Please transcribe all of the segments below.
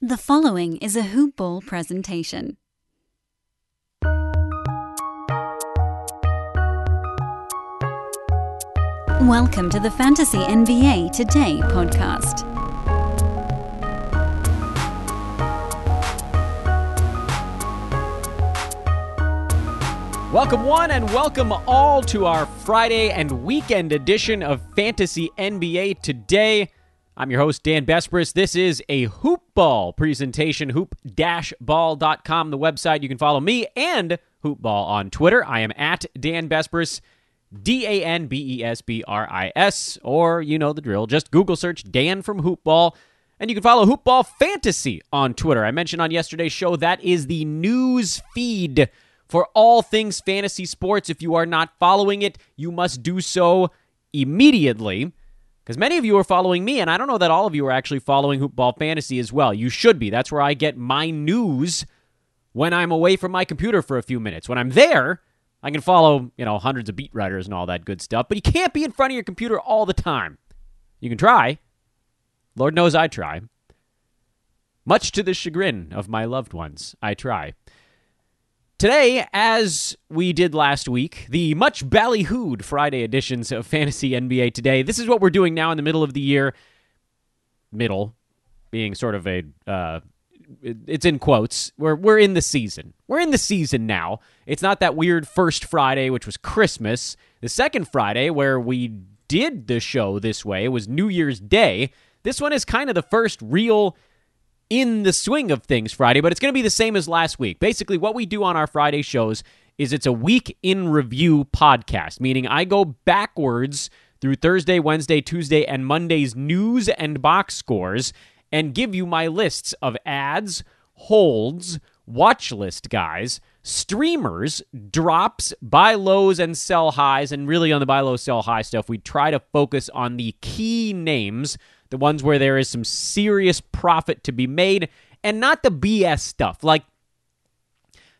The following is a Hoop Ball presentation. Welcome to the Fantasy NBA Today podcast. Welcome, one, and welcome all to our Friday and weekend edition of Fantasy NBA Today. I'm your host, Dan Besbris. This is a hoop ball presentation, hoop-ball.com, the website. You can follow me and hoopball on Twitter. I am at Dan Besbris, D A N B E S B R I S, or you know the drill. Just Google search Dan from Hoopball. And you can follow Hoopball Fantasy on Twitter. I mentioned on yesterday's show that is the news feed for all things fantasy sports. If you are not following it, you must do so immediately. Because many of you are following me, and I don't know that all of you are actually following Hoopball Fantasy as well. You should be. That's where I get my news when I'm away from my computer for a few minutes. When I'm there, I can follow, you know, hundreds of beat writers and all that good stuff, but you can't be in front of your computer all the time. You can try. Lord knows I try. Much to the chagrin of my loved ones, I try. Today, as we did last week, the much ballyhooed Friday editions of Fantasy NBA Today. This is what we're doing now in the middle of the year. Middle being sort of a, uh, it's in quotes. We're we're in the season. We're in the season now. It's not that weird first Friday, which was Christmas. The second Friday, where we did the show this way, was New Year's Day. This one is kind of the first real in the swing of things Friday, but it's going to be the same as last week. Basically, what we do on our Friday shows is it's a week in review podcast, meaning I go backwards through Thursday, Wednesday, Tuesday, and Monday's news and box scores and give you my lists of ads, holds, watch list guys, streamers, drops, buy lows and sell highs, and really on the buy low, sell high stuff, we try to focus on the key names the ones where there is some serious profit to be made, and not the BS stuff. Like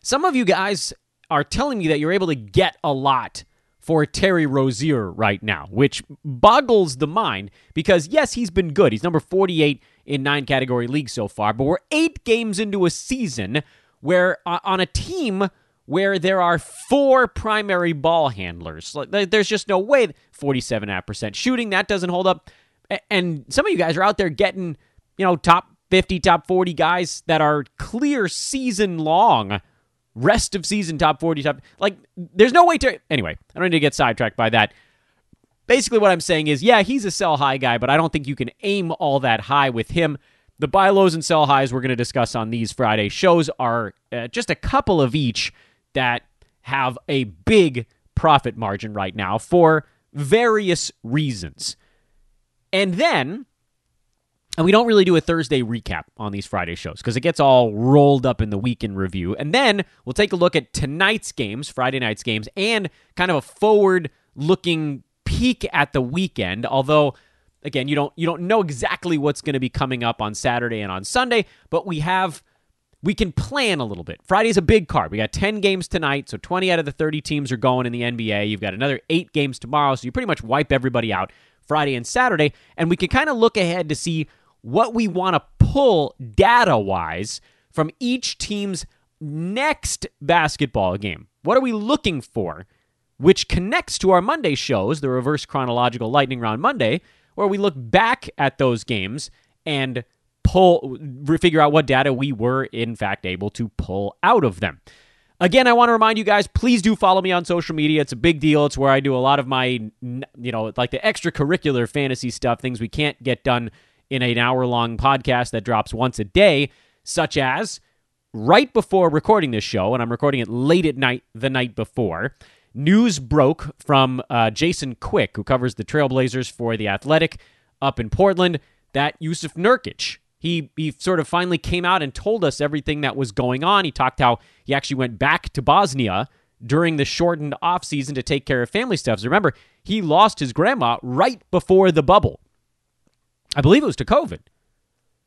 some of you guys are telling me that you're able to get a lot for Terry Rozier right now, which boggles the mind because, yes, he's been good. He's number 48 in nine category leagues so far, but we're eight games into a season where uh, on a team where there are four primary ball handlers. There's just no way 47.5% shooting, that doesn't hold up and some of you guys are out there getting, you know, top 50, top 40 guys that are clear season long, rest of season top 40, top. Like, there's no way to. Anyway, I don't need to get sidetracked by that. Basically, what I'm saying is, yeah, he's a sell high guy, but I don't think you can aim all that high with him. The buy lows and sell highs we're going to discuss on these Friday shows are uh, just a couple of each that have a big profit margin right now for various reasons. And then, and we don't really do a Thursday recap on these Friday shows because it gets all rolled up in the weekend review. And then we'll take a look at tonight's games, Friday night's games, and kind of a forward looking peek at the weekend. Although, again, you don't you don't know exactly what's going to be coming up on Saturday and on Sunday, but we have we can plan a little bit. Friday's a big card. We got 10 games tonight, so 20 out of the 30 teams are going in the NBA. You've got another 8 games tomorrow, so you pretty much wipe everybody out. Friday and Saturday, and we can kind of look ahead to see what we want to pull data wise from each team's next basketball game. What are we looking for? Which connects to our Monday shows, the reverse chronological lightning round Monday, where we look back at those games and pull figure out what data we were in fact able to pull out of them. Again, I want to remind you guys, please do follow me on social media. It's a big deal. It's where I do a lot of my, you know, like the extracurricular fantasy stuff, things we can't get done in an hour long podcast that drops once a day, such as right before recording this show, and I'm recording it late at night the night before. News broke from uh, Jason Quick, who covers the Trailblazers for The Athletic up in Portland, that Jusuf Nurkic he he sort of finally came out and told us everything that was going on. He talked how he actually went back to Bosnia during the shortened off season to take care of family stuff. So remember, he lost his grandma right before the bubble. I believe it was to COVID.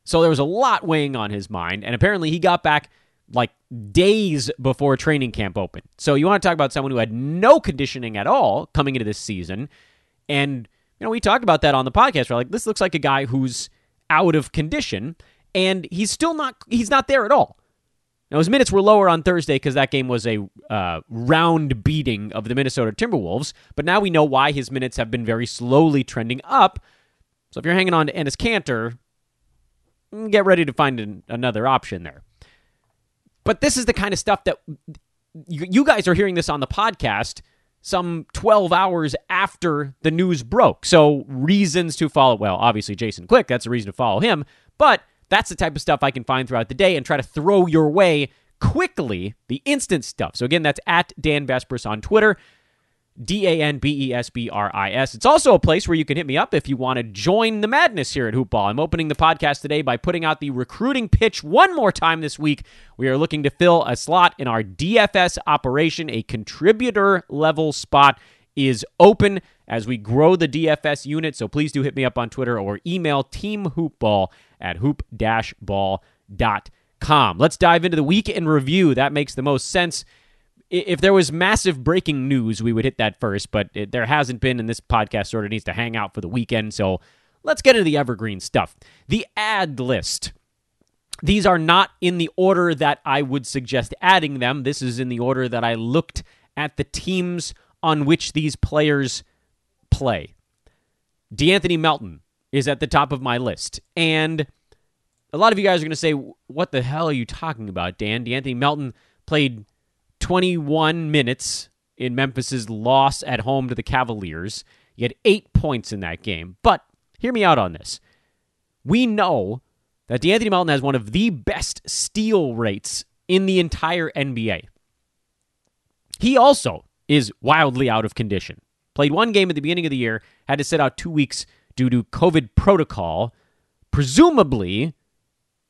So there was a lot weighing on his mind, and apparently he got back like days before training camp opened. So you want to talk about someone who had no conditioning at all coming into this season, and you know we talked about that on the podcast. We're like, this looks like a guy who's out of condition. and he's still not he's not there at all. Now his minutes were lower on Thursday because that game was a uh, round beating of the Minnesota Timberwolves, but now we know why his minutes have been very slowly trending up. So if you're hanging on to Enes Kanter, get ready to find an, another option there. But this is the kind of stuff that you, you guys are hearing this on the podcast some 12 hours after the news broke. So, reasons to follow. Well, obviously, Jason Quick, that's a reason to follow him. But that's the type of stuff I can find throughout the day and try to throw your way quickly, the instant stuff. So, again, that's at Dan Besbris on Twitter. D A N B E S B R I S. It's also a place where you can hit me up if you want to join the madness here at Hoopball. I'm opening the podcast today by putting out the recruiting pitch one more time this week. We are looking to fill a slot in our DFS operation. A contributor level spot is open as we grow the DFS unit. So please do hit me up on Twitter or email teamhoopball at hoop-ball.com. Let's dive into the week in review. That makes the most sense if there was massive breaking news, we would hit that first, but it, there hasn't been, and this podcast sort of needs to hang out for the weekend. So let's get into the evergreen stuff. The ad list. These are not in the order that I would suggest adding them. This is in the order that I looked at the teams on which these players play. De'Anthony Melton is at the top of my list. And a lot of you guys are going to say, What the hell are you talking about, Dan? De'Anthony Melton played 21 minutes in Memphis's loss at home to the Cavaliers. He had eight points in that game. But hear me out on this. We know that De'Anthony Melton has one of the best steal rates in the entire NBA. He also is wildly out of condition. Played one game at the beginning of the year, had to sit out two weeks due to COVID protocol. Presumably,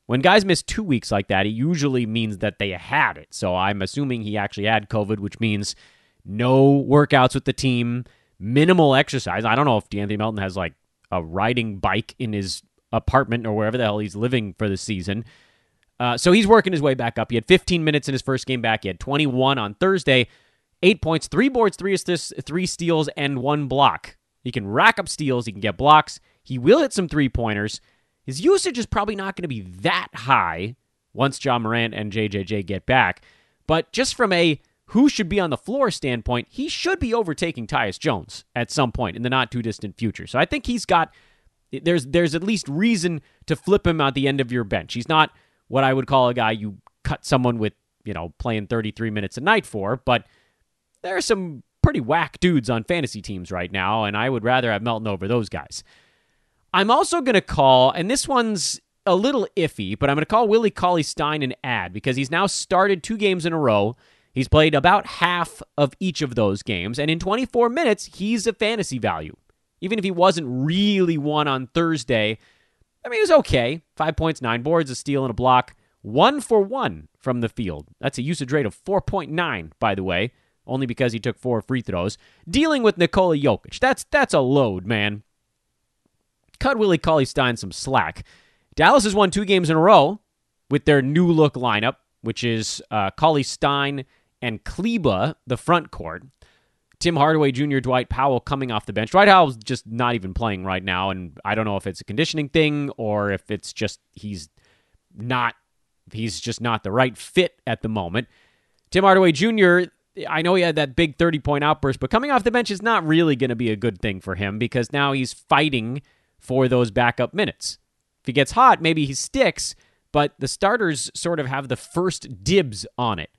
when guys miss two weeks like that, it usually means that they had it. So I'm assuming he actually had COVID, which means no workouts with the team, minimal exercise. I don't know if De'Anthony Melton has like a riding bike in his apartment or wherever the hell he's living for the season. Uh, so he's working his way back up. He had 15 minutes in his first game back. He had 21 on Thursday, eight points, three boards, three assists, three steals, and one block. He can rack up steals. He can get blocks. He will hit some three pointers. His usage is probably not going to be that high once Ja Morant and JJJ get back. But just from a who should be on the floor standpoint, he should be overtaking Tyus Jones at some point in the not too distant future. So I think he's got there's there's at least reason to flip him at the end of your bench. He's not what I would call a guy you cut someone with, you know, playing 33 minutes a night for, but there are some pretty whack dudes on fantasy teams right now, and I would rather have Melton over those guys. I'm also going to call, and this one's a little iffy, but I'm going to call Willie Cauley Stein an ad because he's now started two games in a row. He's played about half of each of those games, and in 24 minutes, he's a fantasy value. Even if he wasn't really one on Thursday, I mean, he was okay. Five points, nine boards, a steal, and a block. One for one from the field. That's a usage rate of 4.9, by the way, only because he took four free throws. Dealing with Nikola Jokic. That's that's a load, man cut Willie Cauley Stein some slack. Dallas has won two games in a row with their new look lineup, which is uh, Cauley Stein and Kleber, the front court. Tim Hardaway Jr., Dwight Powell coming off the bench. Dwight Powell's just not even playing right now, and I don't know if it's a conditioning thing or if it's just he's not he's just not the right fit at the moment. Tim Hardaway Jr., I know he had that big 30 point outburst, but coming off the bench is not really going to be a good thing for him because now he's fighting for those backup minutes. If he gets hot, maybe he sticks, but the starters sort of have the first dibs on it.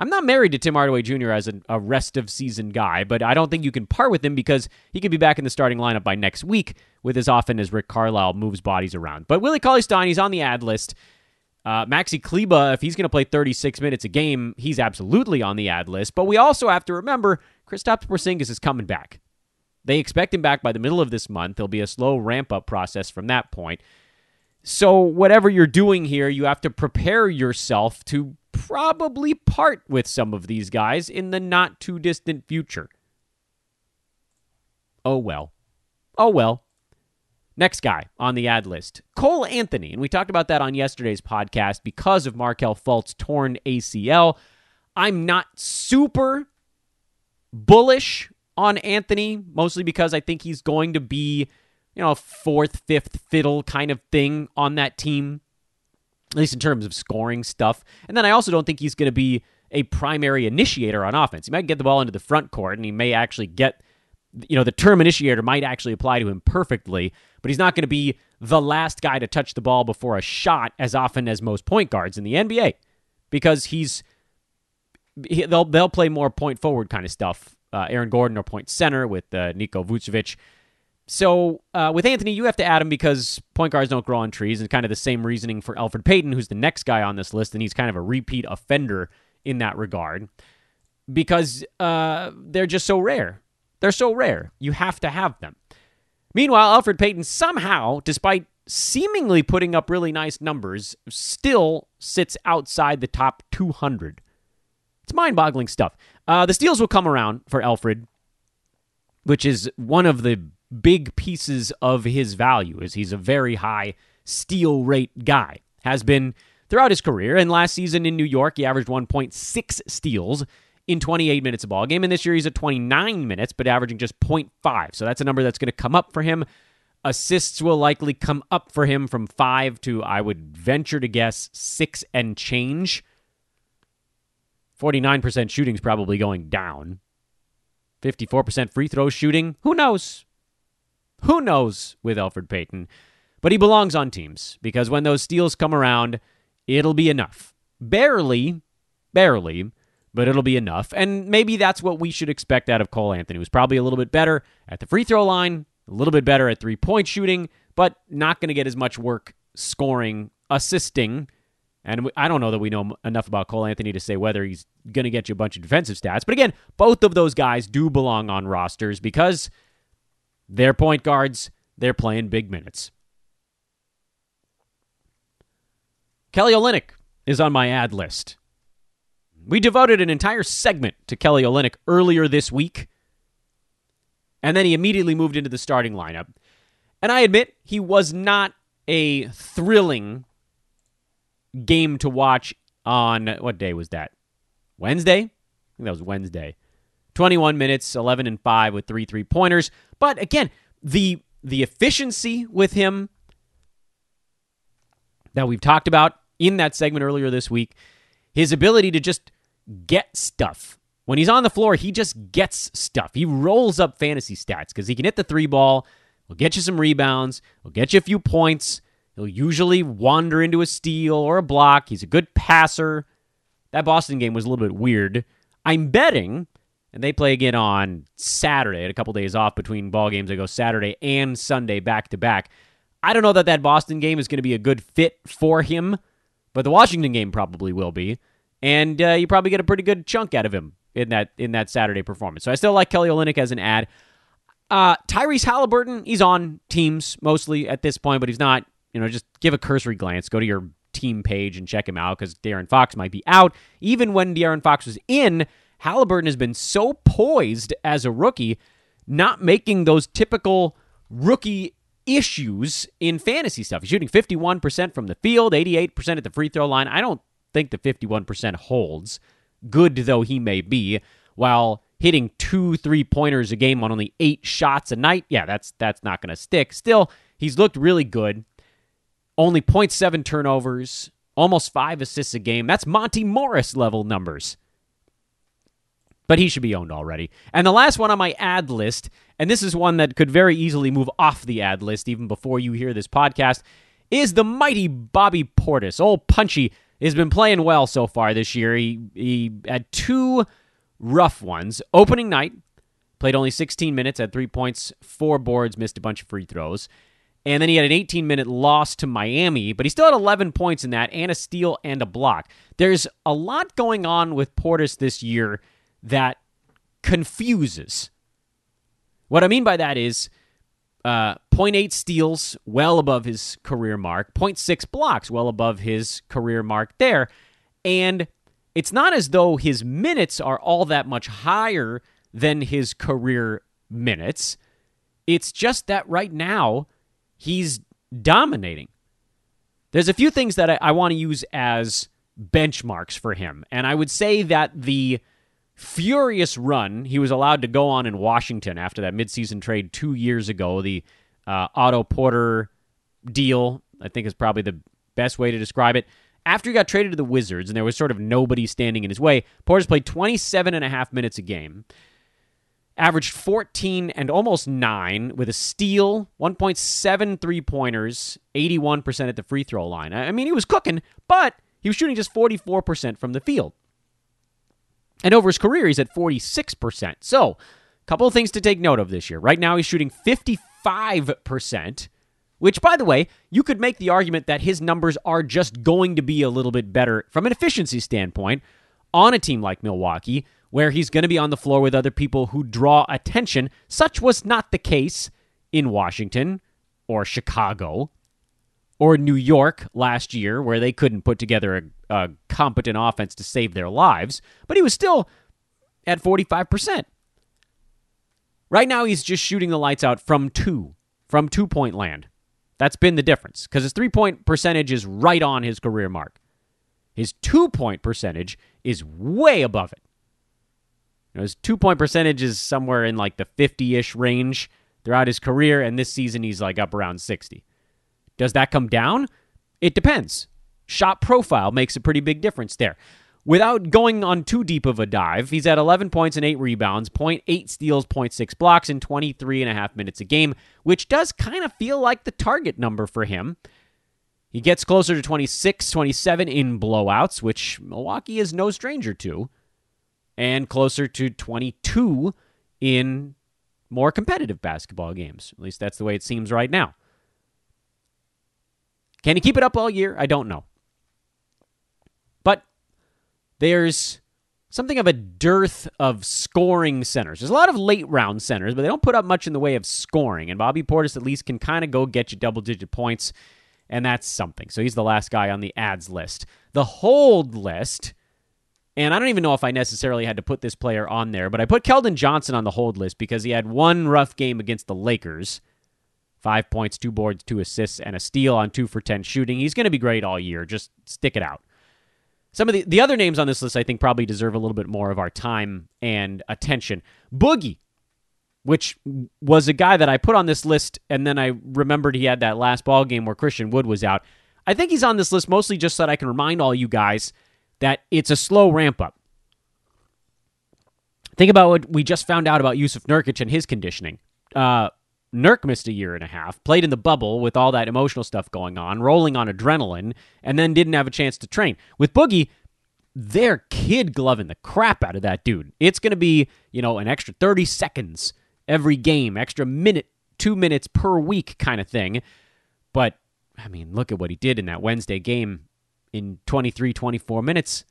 I'm not married to Tim Hardaway Jr. as a, rest of season guy, but I don't think you can part with him because he could be back in the starting lineup by next week with as often as Rick Carlisle moves bodies around. But Willie Cauley Stein, he's on the ad list. Uh, Maxi Kleber, if he's going to play 36 minutes a game, he's absolutely on the ad list. But we also have to remember Kristaps Porzingis is coming back. They expect him back by the middle of this month. There'll be a slow ramp up process from that point. So, whatever you're doing here, you have to prepare yourself to probably part with some of these guys in the not too distant future. Oh well. Oh well. Next guy on the ad list, Cole Anthony. And we talked about that on yesterday's podcast because of Markelle Fultz's torn ACL. I'm not super bullish on Anthony, mostly because I think he's going to be, you know, a fourth, fifth fiddle kind of thing on that team. at least in terms of scoring stuff. And then I also don't think he's going to be a primary initiator on offense. He might get the ball into the front court and he may actually get, you know, the term initiator might actually apply to him perfectly, but he's not going to be the last guy to touch the ball before a shot as often as most point guards in the NBA because he's he, they'll they'll play more point forward kind of stuff. Uh, Aaron Gordon or point center with uh, Niko Vucevic. So uh, with Anthony, you have to add him because point guards don't grow on trees, and kind of the same reasoning for Elfrid Payton, who's the next guy on this list, and he's kind of a repeat offender in that regard because uh, they're just so rare. They're so rare. You have to have them. Meanwhile, Elfrid Payton somehow, despite seemingly putting up really nice numbers, still sits outside the top 200. It's mind boggling stuff. Uh, the steals will come around for Elfrid, which is one of the big pieces of his value is he's a very high steal rate guy. Has been throughout his career. And last season in New York, he averaged 1.6 steals in 28 minutes of ball game. And this year he's at 29 minutes, but averaging just 0.5. So that's a number that's going to come up for him. Assists will likely come up for him from five to, I would venture to guess, six and change. 49% shooting is probably going down. 54% free throw shooting. Who knows? Who knows with Elfrid Payton? But he belongs on teams because when those steals come around, it'll be enough. Barely, barely, but it'll be enough. And maybe that's what we should expect out of Cole Anthony. He was probably a little bit better at the free throw line, a little bit better at three point shooting, but not going to get as much work scoring, assisting, and I don't know that we know enough about Cole Anthony to say whether he's going to get you a bunch of defensive stats. But again, both of those guys do belong on rosters because they're point guards, they're playing big minutes. Kelly Olynyk is on my ad list. We devoted an entire segment to Kelly Olynyk earlier this week, and then he immediately moved into the starting lineup. And I admit he was not a thrilling game to watch on what day was that? Wednesday? I think that was Wednesday. 21 minutes, 11 and 5 with three three pointers. But again, the the efficiency with him that we've talked about in that segment earlier this week, his ability to just get stuff. When he's on the floor, he just gets stuff. He rolls up fantasy stats because he can hit the three ball, he'll get you some rebounds, he'll get you a few points, He'll usually wander into a steal or a block. He's a good passer. That Boston game was a little bit weird. I'm betting, and they play again on Saturday, a couple days off between ball games. They go Saturday and Sunday back to back. I don't know that that Boston game is going to be a good fit for him, but the Washington game probably will be, and uh, you probably get a pretty good chunk out of him in that in that Saturday performance. So I still like Kelly Olynyk as an ad. Uh, Tyrese Halliburton, he's on teams mostly at this point, but he's not you know, just give a cursory glance, go to your team page and check him out because De'Aaron Fox might be out. Even when De'Aaron Fox was in, Halliburton has been so poised as a rookie, not making those typical rookie issues in fantasy stuff. He's shooting 51% from the field, 88% at the free throw line. I don't think the 51% holds, good though he may be, while hitting two three pointers a game on only eight shots a night. Yeah, that's that's not going to stick. Still, he's looked really good. Only 0.7 turnovers, almost five assists a game. That's Monte Morris level numbers. But he should be owned already. And the last one on my ad list, and this is one that could very easily move off the ad list even before you hear this podcast, is the mighty Bobby Portis. Old Punchy has been playing well so far this year. He, he had two rough ones. Opening night, played only 16 minutes, had three points, four boards, missed a bunch of free throws. And then he had an 18 minute loss to Miami, but he still had 11 points in that and a steal and a block. There's a lot going on with Portis this year that confuses. What I mean by that is uh, 0.8 steals, well above his career mark, 0.6 blocks, well above his career mark there. And it's not as though his minutes are all that much higher than his career minutes. It's just that right now, he's dominating. There's a few things that I, I want to use as benchmarks for him. And I would say that the furious run he was allowed to go on in Washington after that midseason trade two years ago, the uh, Otto Porter deal, I think is probably the best way to describe it. After he got traded to the Wizards and there was sort of nobody standing in his way, Portis played 27 and a half minutes a game, averaged 14 and almost 9 with a steal, 1.7 three pointers, 81% at the free throw line. I mean, he was cooking, but he was shooting just 44% from the field. And over his career, he's at 46%. So, a couple of things to take note of this year. Right now, he's shooting 55%, which, by the way, you could make the argument that his numbers are just going to be a little bit better from an efficiency standpoint on a team like Milwaukee, where he's going to be on the floor with other people who draw attention. Such was not the case in Washington or Chicago or New York last year, where they couldn't put together a, a competent offense to save their lives, but he was still at 45%. Right now, he's just shooting the lights out from two, from two point land. That's been the difference because his three point percentage is right on his career mark. His two point percentage is way above it. You know, his two point percentage is somewhere in like the 50 ish range throughout his career, and this season he's like up around 60. Does that come down? It depends. Shot profile makes a pretty big difference there. Without going on too deep of a dive, he's at 11 points and 8 rebounds, 0.8 steals, 0.6 blocks in 23 and a half minutes a game, which does kind of feel like the target number for him. He gets closer to 26, 27 in blowouts, which Milwaukee is no stranger to, and closer to 22 in more competitive basketball games. At least that's the way it seems right now. Can he keep it up all year? I don't know. There's something of a dearth of scoring centers. There's a lot of late round centers, but they don't put up much in the way of scoring. And Bobby Portis at least can kind of go get you double digit points, and that's something. So he's the last guy on the ads list. The hold list, and I don't even know if I necessarily had to put this player on there, but I put Keldon Johnson on the hold list because he had one rough game against the Lakers. Five points, two boards, two assists, and a steal on two for 10 shooting. He's going to be great all year. Just stick it out. Some of the, the other names on this list, I think, probably deserve a little bit more of our time and attention. Boogie, which was a guy that I put on this list, and then I remembered he had that last ball game where Christian Wood was out. I think he's on this list mostly just so that I can remind all you guys that it's a slow ramp up. Think about what we just found out about Jusuf Nurkic and his conditioning. Uh, Nurk missed a year and a half, played in the bubble with all that emotional stuff going on, rolling on adrenaline, and then didn't have a chance to train. With Boogie, they're kid gloving the crap out of that dude. It's going to be, you know, an extra 30 seconds every game, extra minute, two minutes per week kind of thing. But, I mean, look at what he did in that Wednesday game in 23, 24 minutes.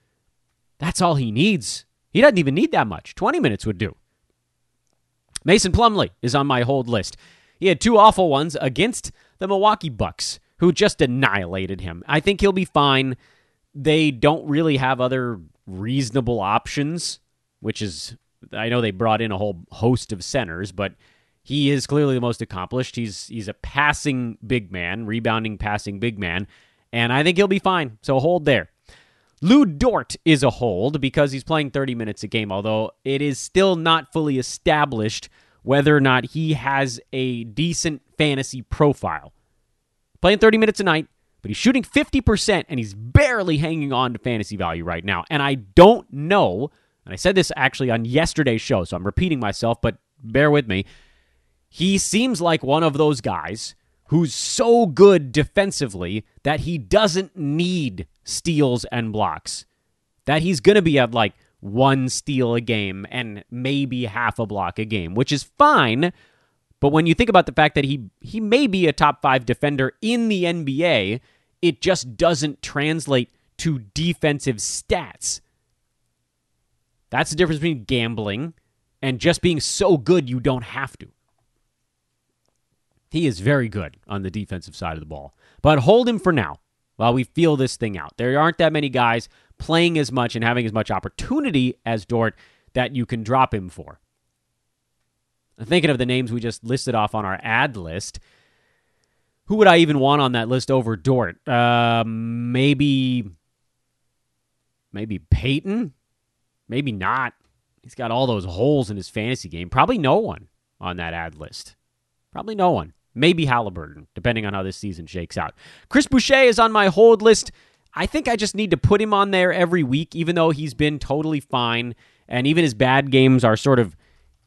That's all he needs. He doesn't even need that much. 20 minutes would do. Mason Plumlee is on my hold list. He had two awful ones against the Milwaukee Bucks, who just annihilated him. I think he'll be fine. They don't really have other reasonable options, which is I know they brought in a whole host of centers, but he is clearly the most accomplished. He's he's a passing big man, rebounding passing big man, and I think he'll be fine. So hold there. Lu Dort is a hold because he's playing 30 minutes a game, although it is still not fully established whether or not he has a decent fantasy profile. Playing 30 minutes a night, but he's shooting 50% and he's barely hanging on to fantasy value right now. And I don't know, and I said this actually on yesterday's show, so I'm repeating myself, but bear with me. He seems like one of those guys who's so good defensively that he doesn't need steals and blocks. That he's going to be at like one steal a game and maybe half a block a game, which is fine. But when you think about the fact that he he may be a top 5 defender in the NBA, it just doesn't translate to defensive stats. That's the difference between gambling and just being so good you don't have to. He is very good on the defensive side of the ball. But hold him for now while we feel this thing out. There aren't that many guys playing as much and having as much opportunity as Dort that you can drop him for. I'm thinking of the names we just listed off on our ad list, who would I even want on that list over Dort? Uh, maybe, maybe Payton. Maybe not. He's got all those holes in his fantasy game. Probably no one on that ad list. Probably no one. Maybe Halliburton, depending on how this season shakes out. Chris Boucher is on my hold list. I think I just need to put him on there every week, even though he's been totally fine. And even his bad games are sort of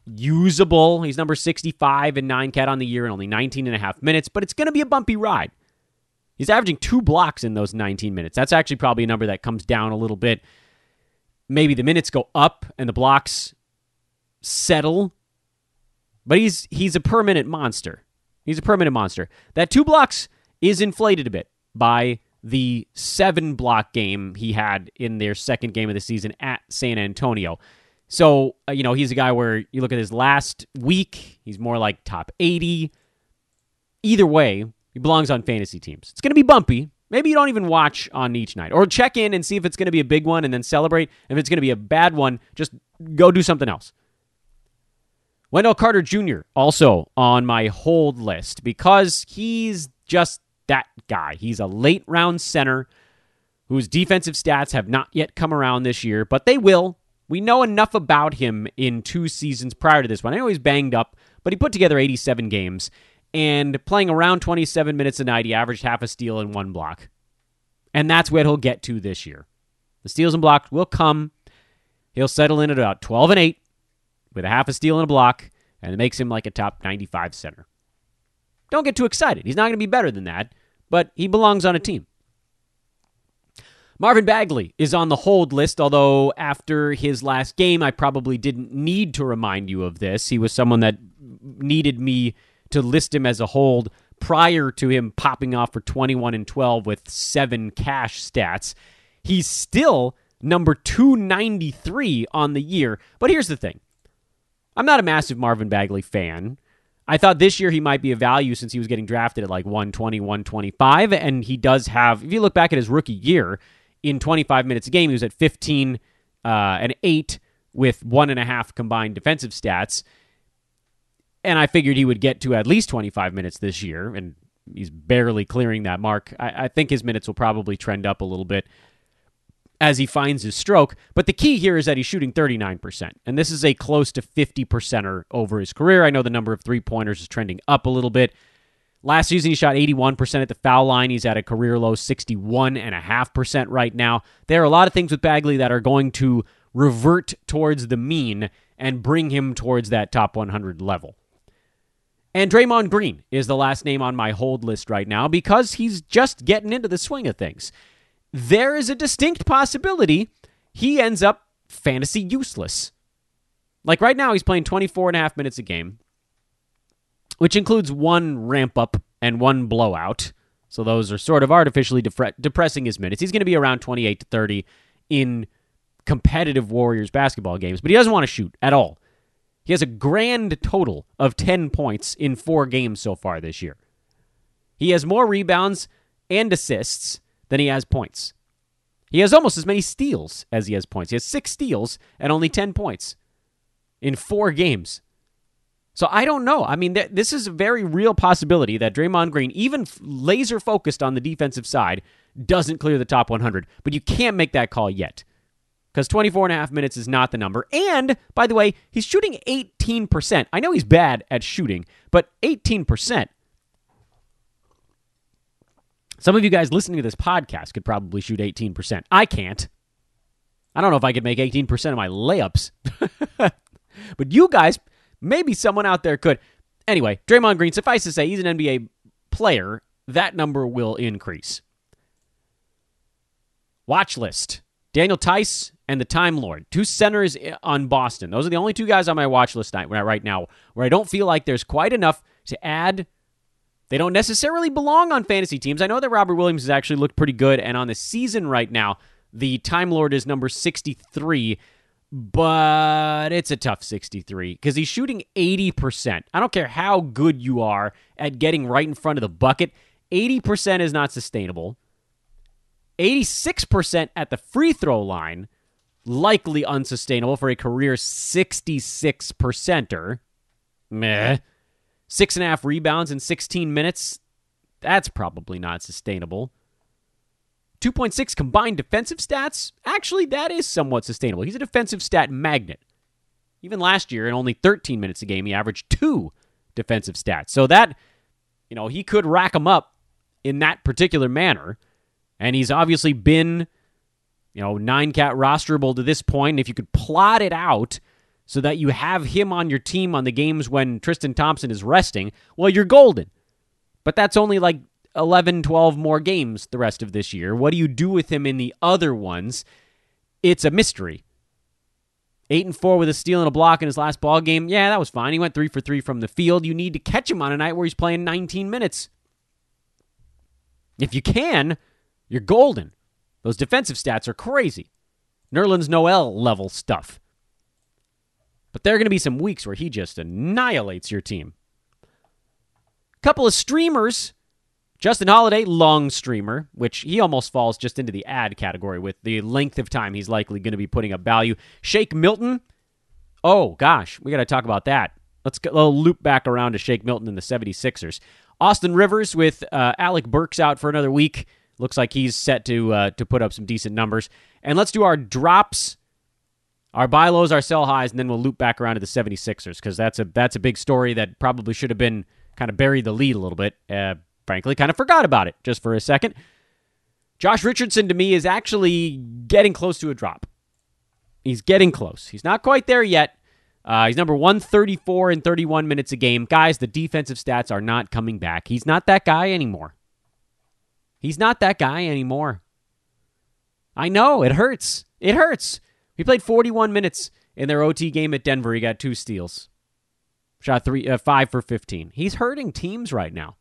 usable. He's number 65 in nine cat on the year and only 19 and a half minutes, but it's going to be a bumpy ride. He's averaging two blocks in those 19 minutes. That's actually probably a number that comes down a little bit. Maybe the minutes go up and the blocks settle, but he's he's a permanent monster. He's a permanent monster. That two blocks is inflated a bit by the seven block game he had in their second game of the season at San Antonio. So, uh, you know, he's a guy where you look at his last week, he's more like top 80. Either way, he belongs on fantasy teams. It's going to be bumpy. Maybe you don't even watch on each night or check in and see if it's going to be a big one and then celebrate. If it's going to be a bad one, just go do something else. Wendell Carter Jr. also on my hold list because he's just that guy. He's a late round center whose defensive stats have not yet come around this year, but they will. We know enough about him in two seasons prior to this one. I know he's banged up, but he put together 87 games and playing around 27 minutes a night, he averaged half a steal and one block. And that's what he'll get to this year. The steals and blocks will come. He'll settle in at about 12 and 8 with a half a steal and a block, and it makes him like a top 95 center. Don't get too excited. He's not going to be better than that, but he belongs on a team. Marvin Bagley is on the hold list, although after his last game, I probably didn't need to remind you of this. He was someone that needed me to list him as a hold prior to him popping off for 21 and 12 with seven cash stats. He's still number 293 on the year. But here's the thing I'm not a massive Marvin Bagley fan. I thought this year he might be a value since he was getting drafted at like 120, 125. And he does have, if you look back at his rookie year, in 25 minutes a game, he was at 15 uh, and 8 with one and a half combined defensive stats. And I figured he would get to at least 25 minutes this year, and he's barely clearing that mark. I, I think his minutes will probably trend up a little bit as he finds his stroke. But the key here is that he's shooting 39%. And this is a close to 50 percenter over his career. I know the number of three pointers is trending up a little bit. Last season, he shot 81% at the foul line. He's at a career low 61.5% right now. There are a lot of things with Bagley that are going to revert towards the mean and bring him towards that top 100 level. And Draymond Green is the last name on my hold list right now because he's just getting into the swing of things there is a distinct possibility he ends up fantasy useless. Like right now, he's playing 24 and a half minutes a game, which includes one ramp up and one blowout. So those are sort of artificially depre- depressing his minutes. He's going to be around 28 to 30 in competitive Warriors basketball games, but he doesn't want to shoot at all. He has a grand total of 10 points in four games so far this year. He has more rebounds and assists than he has points. He has almost as many steals as he has points. He has six steals and only 10 points in four games. So I don't know. I mean, th- this is a very real possibility that Draymond Green, even f- laser focused on the defensive side, doesn't clear the top 100. But you can't make that call yet because 24 and a half minutes is not the number. And by the way, he's shooting 18%. I know he's bad at shooting, but 18%. Some of you guys listening to this podcast could probably shoot 18%. I can't. I don't know if I could make 18% of my layups. but you guys, maybe someone out there could. Anyway, Draymond Green, suffice to say, he's an NBA player. That number will increase. Watch list Daniel Theis and the Time Lord, two centers on Boston. Those are the only two guys on my watch list right now where I don't feel like there's quite enough to add they don't necessarily belong on fantasy teams. I know that Robert Williams has actually looked pretty good, and on the season right now, the Time Lord is number 63, but it's a tough 63 because he's shooting 80%. I don't care how good you are at getting right in front of the bucket, 80% is not sustainable. 86% at the free throw line, likely unsustainable for a career 66 percenter. Meh. Six and a half rebounds in 16 minutes. That's probably not sustainable. 2.6 combined defensive stats. Actually, that is somewhat sustainable. He's a defensive stat magnet. Even last year, in only 13 minutes a game, he averaged two defensive stats. So that you know, he could rack them up in that particular manner. And he's obviously been, you know, nine cat rosterable to this point. And if you could plot it out so that you have him on your team on the games when Tristan Thompson is resting, well, you're golden. But that's only like 11, 12 more games the rest of this year. What do you do with him in the other ones? It's a mystery. Eight and four with a steal and a block in his last ball game. Yeah, that was fine. He went three for three from the field. You need to catch him on a night where he's playing 19 minutes. If you can, you're golden. Those defensive stats are crazy. Nerlens Noel level stuff. But there are going to be some weeks where he just annihilates your team. Couple of streamers. Justin Holiday, long streamer, which he almost falls just into the ad category with the length of time he's likely going to be putting up value. Shake Milton. Oh, gosh, we got to talk about that. Let's get a little loop back around to Shake Milton and the 76ers. Austin Rivers with uh, Alec Burks out for another week. Looks like he's set to uh, to put up some decent numbers. And let's do our drops, our buy lows, our sell highs, and then we'll loop back around to the 76ers because that's a that's a big story that probably should have been kind of buried the lead a little bit. Uh, frankly, kind of forgot about it just for a second. Josh Richardson to me is actually getting close to a drop. He's getting close. He's not quite there yet. Uh, he's number 134 in 31 minutes a game. Guys, the defensive stats are not coming back. He's not that guy anymore. He's not that guy anymore. I know, it hurts. It hurts. He played 41 minutes in their OT game at Denver. He got two steals. Shot three, uh, five for 15. He's hurting teams right now.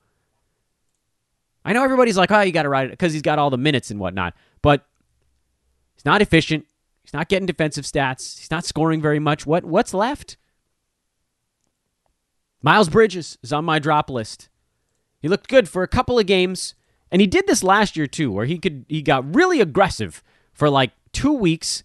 I know everybody's like, oh, you got to ride it because he's got all the minutes and whatnot, but he's not efficient. He's not getting defensive stats. He's not scoring very much. What what's left? Miles Bridges is on my drop list. He looked good for a couple of games. And he did this last year too, where he could he got really aggressive for like two weeks,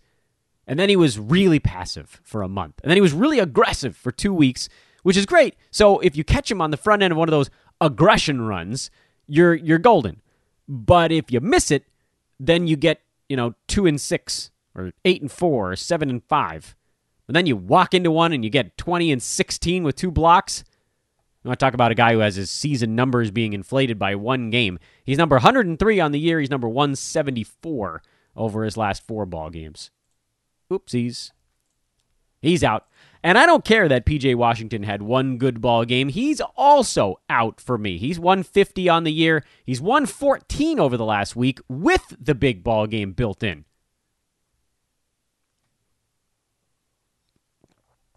and then he was really passive for a month, and then he was really aggressive for two weeks, which is great. So if you catch him on the front end of one of those aggression runs, you're you're golden. But if you miss it, then you get you know two and six, or eight and four, or seven and five. And then you walk into one and you get twenty and sixteen with two blocks. I talk about a guy who has his season numbers being inflated by one game. He's number 103 on the year. He's number 174 over his last four ball games. Oopsies. He's out. And I don't care that PJ Washington had one good ball game. He's also out for me. He's 150 on the year. He's 114 over the last week with the big ball game built in.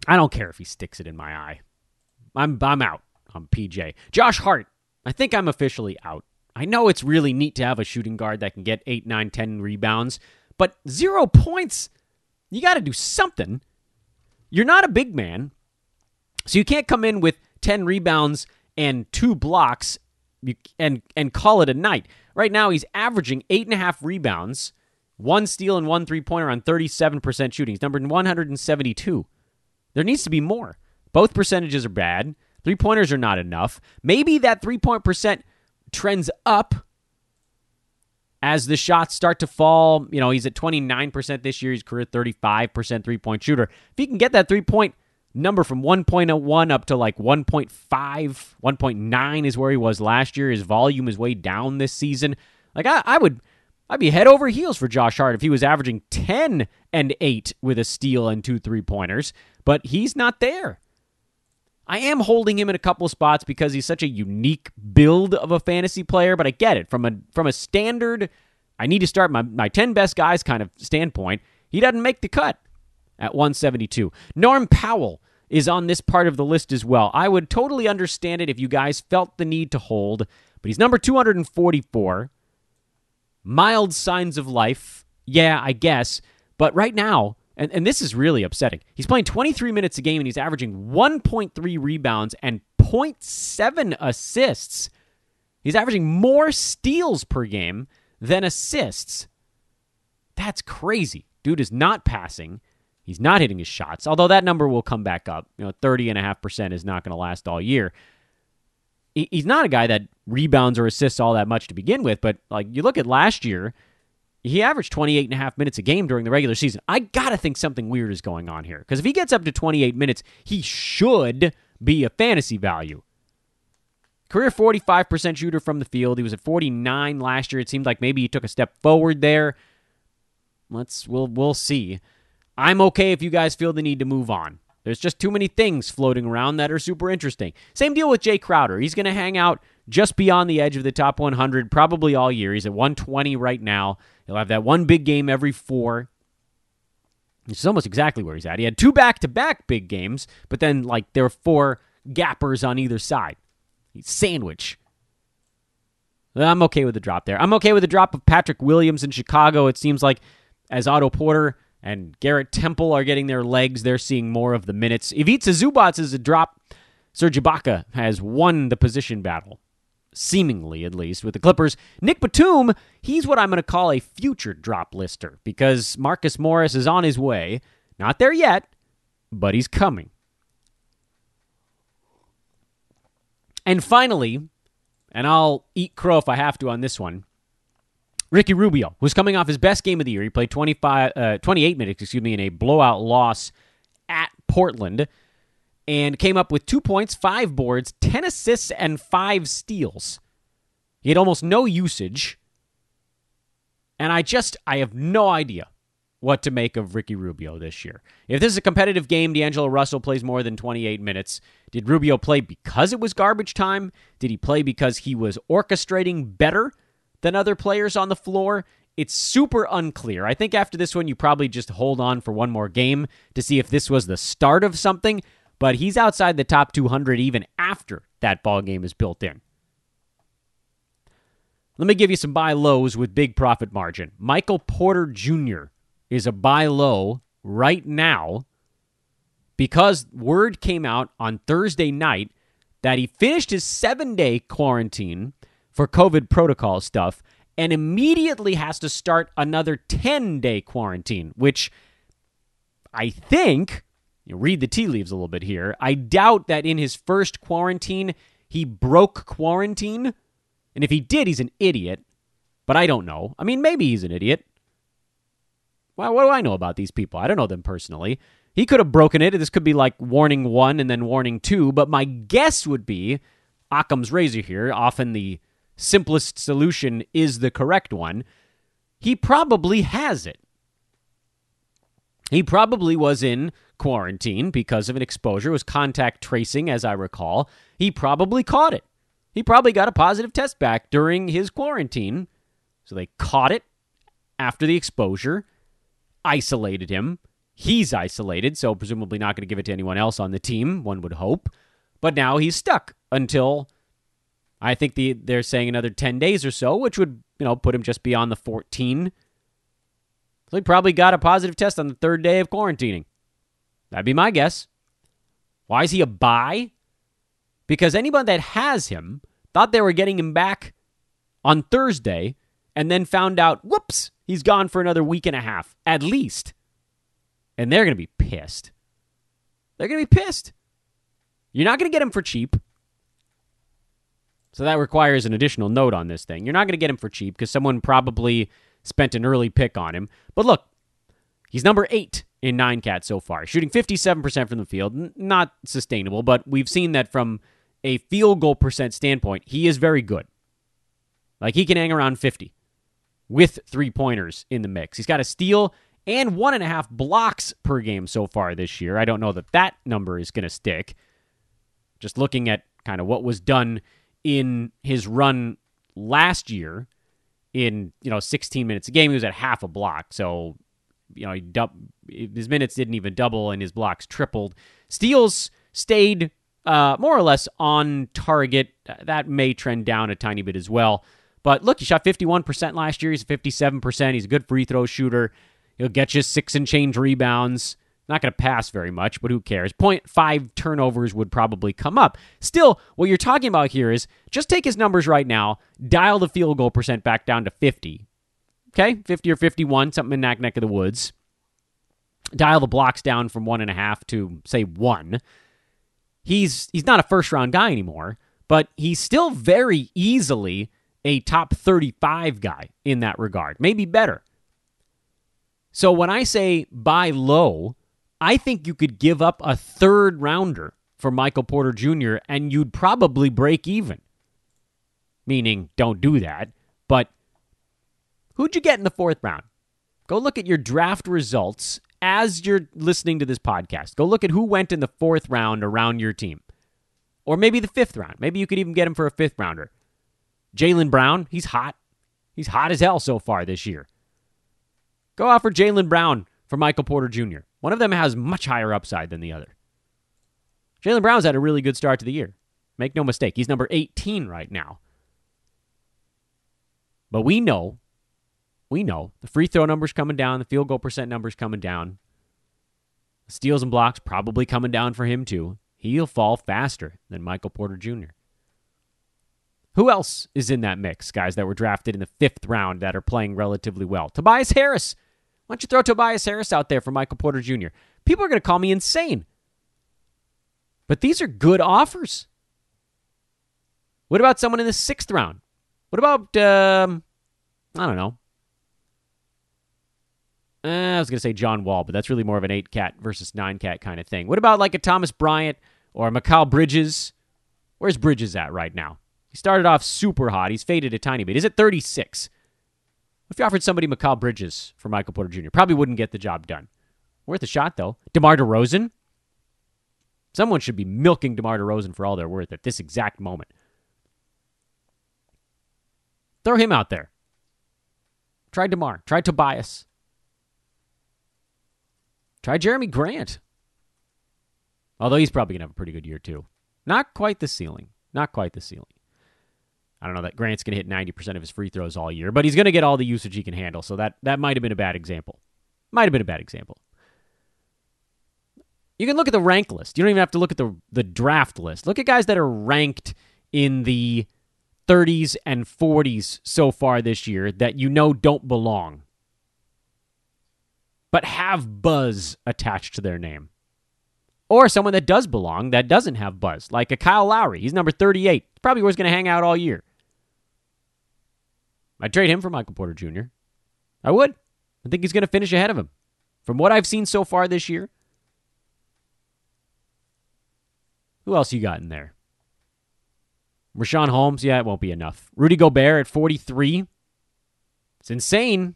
I don't care if he sticks it in my eye. I'm I'm out on PJ. Josh Hart, I think I'm officially out. I know it's really neat to have a shooting guard that can get 8, 9, 10 rebounds, but zero points, you got to do something. You're not a big man, so you can't come in with 10 rebounds and two blocks and, and call it a night. Right now, he's averaging 8.5 rebounds, one steal, and one three pointer on 37% shooting. He's number 172. There needs to be more. Both percentages are bad. Three pointers are not enough. Maybe that three point percent trends up as the shots start to fall. You know, he's at 29% this year. He's career 35% three point shooter. If he can get that three point number from 1.01 up to like 1.5, 1.9 is where he was last year. His volume is way down this season. Like, I, I would. I'd be head over heels for Josh Hart if he was averaging 10 and 8 with a steal and two three pointers, but he's not there. I am holding him in a couple spots because he's such a unique build of a fantasy player, but I get it. From a from a standard, I need to start my, my 10 best guys kind of standpoint, he doesn't make the cut at 172. Norm Powell is on this part of the list as well. I would totally understand it if you guys felt the need to hold, but he's number 244. Mild signs of life. Yeah, I guess. But right now, and, and this is really upsetting. He's playing 23 minutes a game and he's averaging 1.3 rebounds and 0.7 assists. He's averaging more steals per game than assists. That's crazy. Dude is not passing. He's not hitting his shots, although that number will come back up. You know, 30.5% is not going to last all year. He's not a guy that rebounds or assists all that much to begin with, but like you look at last year, he averaged 28 and a half minutes a game during the regular season. I got to think something weird is going on here. Because if he gets up to 28 minutes, he should be a fantasy value. career 45% shooter from the field. He was at 49 last year. It seemed like maybe he took a step forward there. Let's we'll we'll see. I'm okay if you guys feel the need to move on. There's just too many things floating around that are super interesting. Same deal with Jae Crowder. He's going to hang out just beyond the edge of the top 100 probably all year. He's at 120 right now. He'll have that one big game every four. Which is almost exactly where he's at. He had two back to back big games, but then, like, there were four gappers on either side. He's sandwich. I'm okay with the drop there. I'm okay with the drop of Patrick Williams in Chicago. It seems like as Otto Porter and Garrett Temple are getting their legs, they're seeing more of the minutes. Ivica Zubac is a drop. Serge Ibaka has won the position battle, seemingly at least, with the Clippers. Nick Batum, he's what I'm going to call a future drop lister because Marcus Morris is on his way. Not there yet, but he's coming. And finally, and I'll eat crow if I have to on this one. Ricky Rubio who's coming off his best game of the year. He played 25, uh, 28 minutes, excuse me, in a blowout loss at Portland and came up with two points, five boards, 10 assists, and five steals. He had almost no usage. And I just, I have no idea what to make of Ricky Rubio this year. If this is a competitive game, D'Angelo Russell plays more than 28 minutes. Did Rubio play because it was garbage time? Did he play because he was orchestrating better? than other players on the floor. It's super unclear. I think after this one, you probably just hold on for one more game to see if this was the start of something. But he's outside the top 200 even after that ball game is built in. Let me give you some buy lows with big profit margin. Michael Porter Jr. is a buy low right now because word came out on Thursday night that he finished his seven day quarantine for COVID protocol stuff and immediately has to start another 10 day quarantine, which I think, you read the tea leaves a little bit here. I doubt that in his first quarantine, he broke quarantine. And if he did, he's an idiot. But I don't know. I mean, maybe he's an idiot. Well, what do I know about these people? I don't know them personally. He could have broken it. This could be like warning one and then warning two. But my guess would be Occam's razor here, often the simplest solution is the correct one, he probably has it. He probably was in quarantine because of an exposure, was contact tracing, as I recall. He probably caught it. He probably got a positive test back during his quarantine. So they caught it after the exposure, isolated him. He's isolated, so presumably not going to give it to anyone else on the team, one would hope. But now he's stuck until I think the they're saying another 10 days or so, which would, you know, put him just beyond the 14. So he probably got a positive test on the third day of quarantining. That'd be my guess. Why is he a buy? Because anyone that has him thought they were getting him back on Thursday and then found out, whoops, he's gone for another week and a half, at least. And they're going to be pissed. They're going to be pissed. You're not going to get him for cheap. So that requires an additional note on this thing. You're not going to get him for cheap because someone probably spent an early pick on him. But look, he's number eight in nine cat so far, shooting 57% from the field. Not sustainable, but we've seen that from a field goal percent standpoint, he is very good. Like he can hang around 50 with three pointers in the mix. He's got a steal and one and a half blocks per game so far this year. I don't know that that number is going to stick. Just looking at kind of what was done in his run last year in you know 16 minutes a game he was at half a block so you know he his minutes didn't even double and his blocks tripled. Steals stayed uh, more or less on target. That may trend down a tiny bit as well. But look he shot 51% last year. He's 57% he's a good free throw shooter. He'll get you six and change rebounds. Not going to pass very much, but who cares? 0.5 turnovers would probably come up. Still, what you're talking about here is just take his numbers right now, dial the field goal percent back down to 50. Okay? 50 or 51, something in that neck of the woods. Dial the blocks down from one and a half to, say, one. He's he's not a first round guy anymore, but he's still very easily a top 35 guy in that regard, maybe better. So when I say buy low, I think you could give up a third rounder for Michael Porter Jr. and you'd probably break even. meaning don't do that. Who'd you get in the fourth round? Go look at your draft results as you're listening to this podcast. Go look at who went in the fourth round around your team. Or maybe the fifth round. Maybe you could even get him for a fifth rounder. Jaylen Brown, he's hot. He's hot as hell so far this year. Go offer Jaylen Brown for Michael Porter Jr. One of them has much higher upside than the other. Jaylen Brown's had a really good start to the year. Make no mistake, he's number 18 right now. But we know, we know the free throw numbers coming down, the field goal percent numbers coming down, steals and blocks probably coming down for him too. He'll fall faster than Michael Porter Jr. Who else is in that mix, guys, that were drafted in the fifth round that are playing relatively well? Tobias Harris. Why don't you throw Tobias Harris out there for Michael Porter Jr.? People are going to call me insane. But these are good offers. What about someone in the sixth round? What about, um, I don't know. Eh, I was going to say John Wall, but that's really more of an eight cat versus nine cat kind of thing. What about like a Thomas Bryant or a Mikal Bridges? Where's Bridges at right now? He started off super hot. He's faded a tiny bit. Is it 36? If you offered somebody Mikal Bridges for Michael Porter Jr., probably wouldn't get the job done. Worth a shot, though. DeMar DeRozan? Someone should be milking DeMar DeRozan for all they're worth at this exact moment. Throw him out there. Try DeMar. Try Tobias. Try Jerami Grant. Although he's probably going to have a pretty good year, too. Not quite the ceiling. Not quite the ceiling. I don't know that Grant's going to hit 90% of his free throws all year, but he's going to get all the usage he can handle. So that, that might have been a bad example. Might have been a bad example. You can look at the rank list. You don't even have to look at the, the draft list. Look at guys that are ranked in the 30s and 40s so far this year that you know don't belong, but have buzz attached to their name. Or someone that does belong that doesn't have buzz, like a Kyle Lowry. He's number 38. Probably where he's going to hang out all year. I'd trade him for Michael Porter Jr. I would. I think he's going to finish ahead of him. From what I've seen so far this year, who else you got in there? Richaun Holmes, yeah, it won't be enough. Rudy Gobert at 43. It's insane,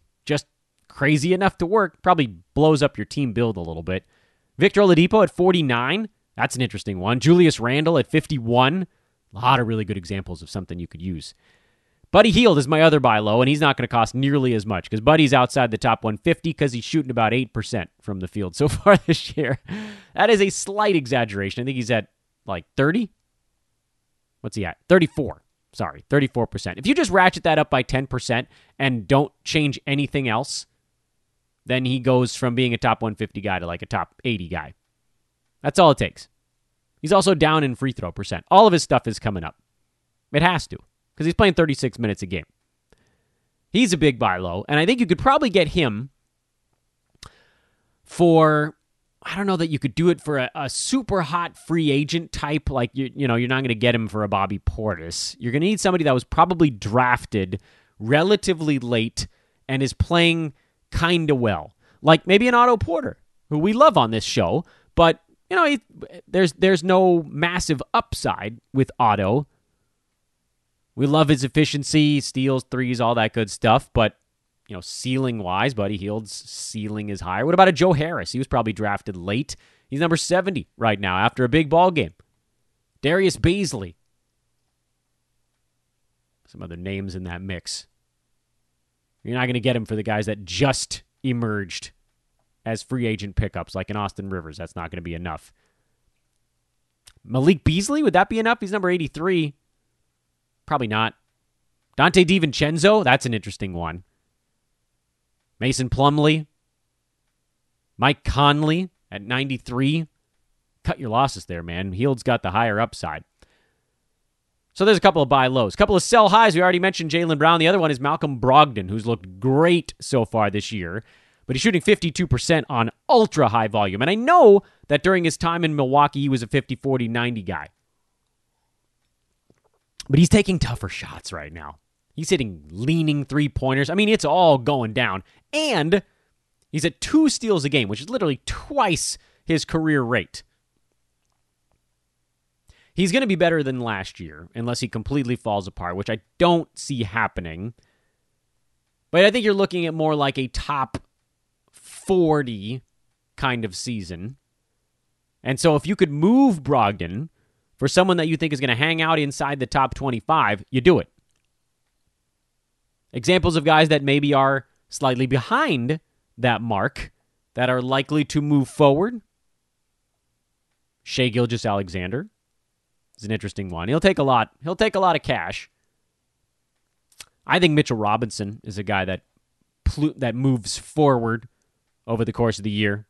crazy enough to work. Probably blows up your team build a little bit. Victor Oladipo at 49. That's an interesting one. Julius Randle at 51. A lot of really good examples of something you could use. Buddy Hield is my other buy low, and he's not going to cost nearly as much because Buddy's outside the top 150 because he's shooting about 8% from the field so far this year. That is a slight exaggeration. I think he's at like 30. What's he at? 34. Sorry, 34%. If you just ratchet that up by 10% and don't change anything else, then he goes from being a top 150 guy to like a top 80 guy. That's all it takes. He's also down in free throw percent. All of his stuff is coming up. It has to because he's playing 36 minutes a game. He's a big buy low, and I think you could probably get him for I don't know that you could do it for a, a super hot free agent type. Like you, you know, you're not going to get him for a Bobby Portis. You're going to need somebody that was probably drafted relatively late and is playing kind of well, like maybe an Otto Porter, who we love on this show, but you know, he, there's there's no massive upside with Otto. We love his efficiency, steals, threes, all that good stuff, but you know, ceiling wise, Buddy Hield's ceiling is higher. What about a Joe Harris? He was probably drafted late. He's number 70 right now after a big ball game. Darius Bazley. Some other names in that mix. You're not going to get him for the guys that just emerged as free agent pickups, like in Austin Rivers. That's not going to be enough. Malik Beasley, would that be enough? He's number 83. Probably not. Donte DiVincenzo, that's an interesting one. Mason Plumlee. Mike Conley at 93. Cut your losses there, man. Hield's got the higher upside. So there's a couple of buy lows. A couple of sell highs. We already mentioned Jaylen Brown. The other one is Malcolm Brogdon, who's looked great so far this year, but he's shooting 52% on ultra high volume. And I know that during his time in Milwaukee, he was a 50, 40, 90 guy. But he's taking tougher shots right now. He's hitting leaning three pointers. I mean, it's all going down. And he's at two steals a game, which is literally twice his career rate. He's going to be better than last year unless he completely falls apart, which I don't see happening. But I think you're looking at more like a top 40 kind of season. And so if you could move Brogdon for someone that you think is going to hang out inside the top 25, you do it. Examples of guys that maybe are slightly behind that mark that are likely to move forward. Shai Gilgeous-Alexander is an interesting one. He'll take a lot. He'll take a lot of cash. I think Mitchell Robinson is a guy that that moves forward over the course of the year.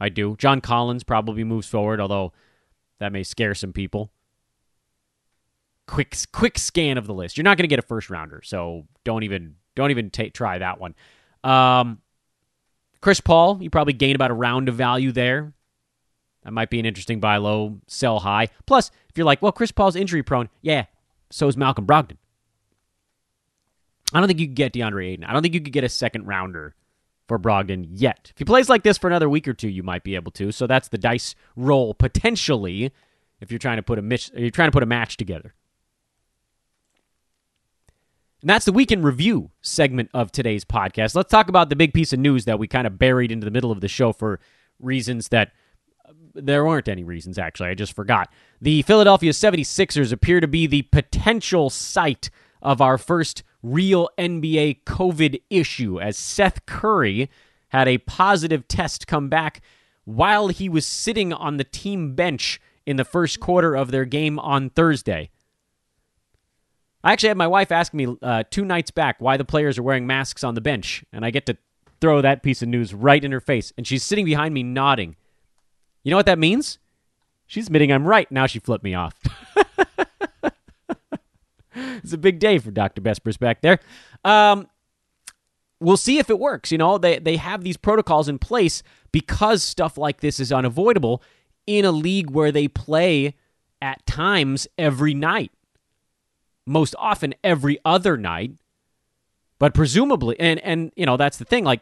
I do. John Collins probably moves forward, although that may scare some people. Quick quick scan of the list. You're not going to get a first rounder, so don't even don't even t- try that one. Um, Chris Paul, you probably gain about a round of value there. That might be an interesting buy low, sell high. Plus, if you're like, well, Chris Paul's injury prone, yeah, so is Malcolm Brogdon. I don't think you could get DeAndre Ayton. I don't think you could get a second rounder for Brogdon yet. If he plays like this for another week or two, you might be able to. So that's the dice roll potentially if you're trying to put a you're trying to put a match together. And that's the weekend review segment of today's podcast. Let's talk about the big piece of news that we kind of buried into the middle of the show for reasons that there weren't any reasons, actually. I just forgot. The Philadelphia 76ers appear to be the potential site of our first real NBA COVID issue as Seth Curry had a positive test come back while he was sitting on the team bench in the first quarter of their game on Thursday. I actually had my wife ask me uh, two nights back why the players are wearing masks on the bench, and I get to throw that piece of news right in her face. And she's sitting behind me nodding. You know what that means? She's admitting I'm right. Now she flipped me off. it's a big day for Dr. Besbris back there. Um, we'll see if it works. You know, they, they have these protocols in place because stuff like this is unavoidable in a league where they play at times every night, most often every other night. But presumably, and, and you know, that's the thing, like,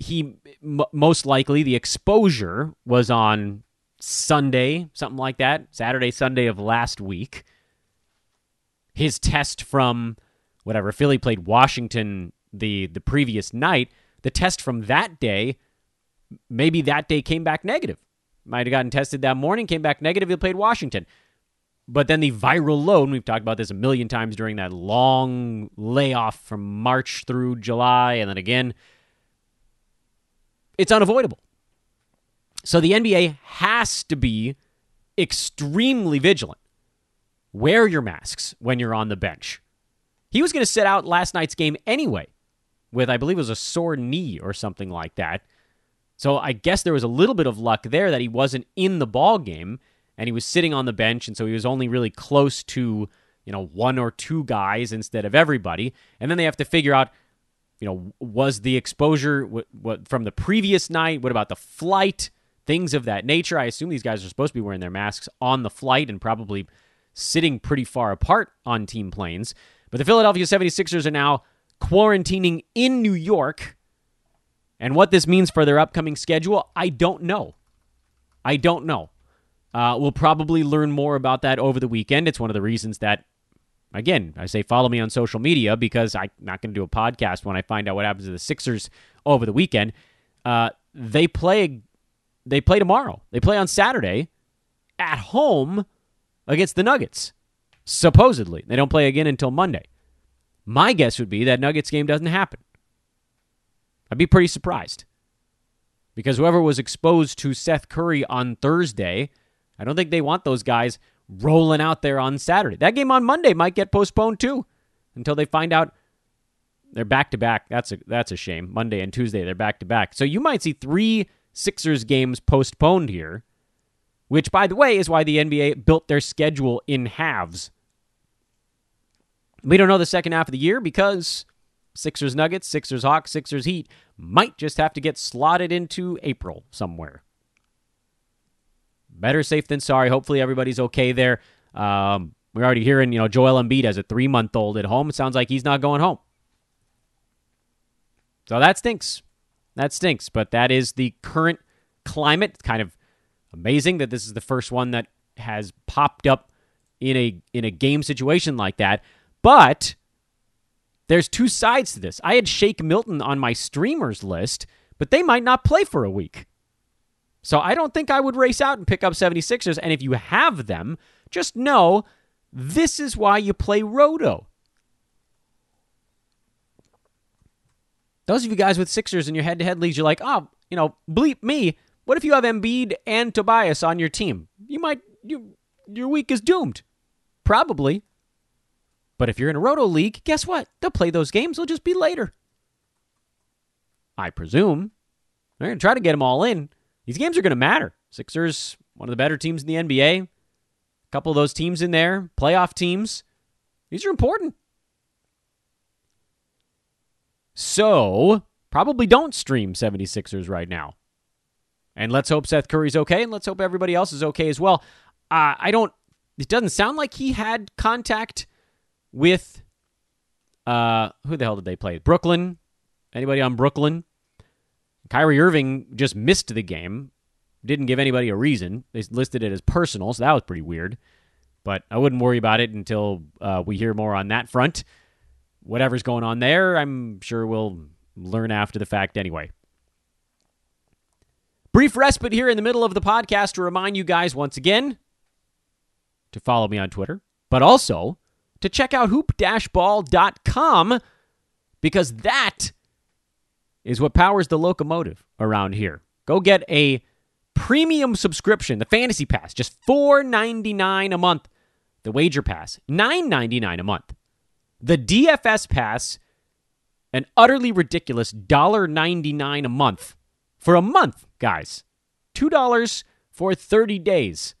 he m- most likely the exposure was on Sunday, something like that, Saturday, Sunday of last week. His test from whatever Philly played Washington the the previous night, the test from that day, maybe that day came back negative. Might have gotten tested that morning, came back negative. He played Washington. But then the viral load, we've talked about this a million times during that long layoff from March through July, and then again it's unavoidable. So the NBA has to be extremely vigilant. Wear your masks when you're on the bench. He was going to sit out last night's game anyway, with I believe it was a sore knee or something like that. So I guess there was a little bit of luck there that he wasn't in the ball game and he was sitting on the bench, and so he was only really close to you know one or two guys instead of everybody. And then they have to figure out you know, was the exposure what, what from the previous night? What about the flight? Things of that nature. I assume these guys are supposed to be wearing their masks on the flight and probably sitting pretty far apart on team planes. But the Philadelphia 76ers are now quarantining in New York. And what this means for their upcoming schedule, I don't know. I don't know. Uh, we'll probably learn more about that over the weekend. It's one of the reasons that Again, I say follow me on social media because I'm not going to do a podcast when I find out what happens to the Sixers over the weekend. Uh, they play they play tomorrow. They play on Saturday at home against the Nuggets. Supposedly, they don't play again until Monday. My guess would be that Nuggets game doesn't happen. I'd be pretty surprised. Because whoever was exposed to Seth Curry on Thursday, I don't think they want those guys rolling out there on Saturday. That game on Monday might get postponed too until they find out they're back to back. That's a that's a shame. Monday and Tuesday they're back to back. So you might see three Sixers games postponed here, which by the way is why the NBA built their schedule in halves. We don't know the second half of the year because Sixers Nuggets, Sixers Hawks, Sixers Heat might just have to get slotted into April somewhere better safe than sorry. Hopefully everybody's okay there. Um, we're already hearing, you know, Joel Embiid has a three month old at home. It sounds like he's not going home. So that stinks. That stinks. But that is the current climate. It's kind of amazing that this is the first one that has popped up in a in a game situation like that. But there's two sides to this. I had Shake Milton on my streamers list, but they might not play for a week. So I don't think I would race out and pick up 76ers. And if you have them, just know this is why you play Roto. Those of you guys with Sixers in your head to head leagues, you're like, oh, you know, bleep me. What if you have Embiid and Tobias on your team? You might, you, your week is doomed. Probably. But if you're in a Roto league, guess what? They'll play those games. They'll just be later. I presume. They're going to try to get them all in. These games are going to matter. Sixers, one of the better teams in the NBA. A couple of those teams in there, playoff teams. These are important. So, probably don't stream 76ers right now. And let's hope Seth Curry's okay, and let's hope everybody else is okay as well. Uh, I don't, it doesn't sound like he had contact with, uh, who the hell did they play? Brooklyn? Anybody on Brooklyn? Kyrie Irving just missed the game. Didn't give anybody a reason. They listed it as personal, so that was pretty weird. But I wouldn't worry about it until uh, we hear more on that front. Whatever's going on there, I'm sure we'll learn after the fact anyway. Brief respite here in the middle of the podcast to remind you guys once again to follow me on Twitter, but also to check out hoop-ball.com because that is what powers the locomotive around here. Go get a premium subscription, the Fantasy Pass, just $4.99 a month. The Wager Pass, $9.99 a month. The DFS Pass, an utterly ridiculous $1.99 a month. For a month, guys. $2 for 30 days.